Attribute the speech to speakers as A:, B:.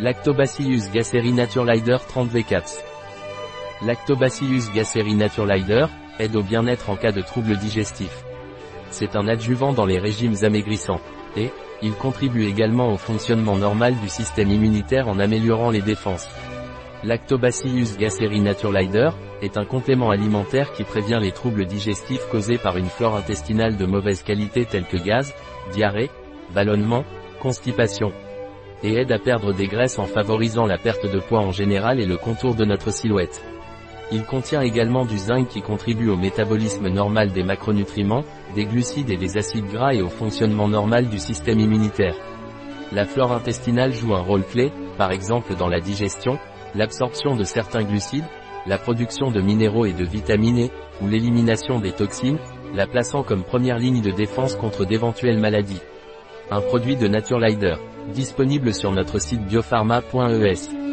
A: Lactobacillus gasseri Naturelider 30 V4 Lactobacillus gasseri Naturelider aide au bien-être en cas de troubles digestifs. C'est un adjuvant dans les régimes amaigrissants. Et, il contribue également au fonctionnement normal du système immunitaire en améliorant les défenses. Lactobacillus gasseri Naturelider est un complément alimentaire qui prévient les troubles digestifs causés par une flore intestinale de mauvaise qualité tels que gaz, diarrhée, ballonnement, constipation et aide à perdre des graisses en favorisant la perte de poids en général et le contour de notre silhouette. Il contient également du zinc qui contribue au métabolisme normal des macronutriments, des glucides et des acides gras et au fonctionnement normal du système immunitaire. La flore intestinale joue un rôle clé, par exemple dans la digestion, l'absorption de certains glucides, la production de minéraux et de vitamines ou l'élimination des toxines, la plaçant comme première ligne de défense contre d'éventuelles maladies. Un produit de Naturelider. Disponible sur notre site biopharma.es.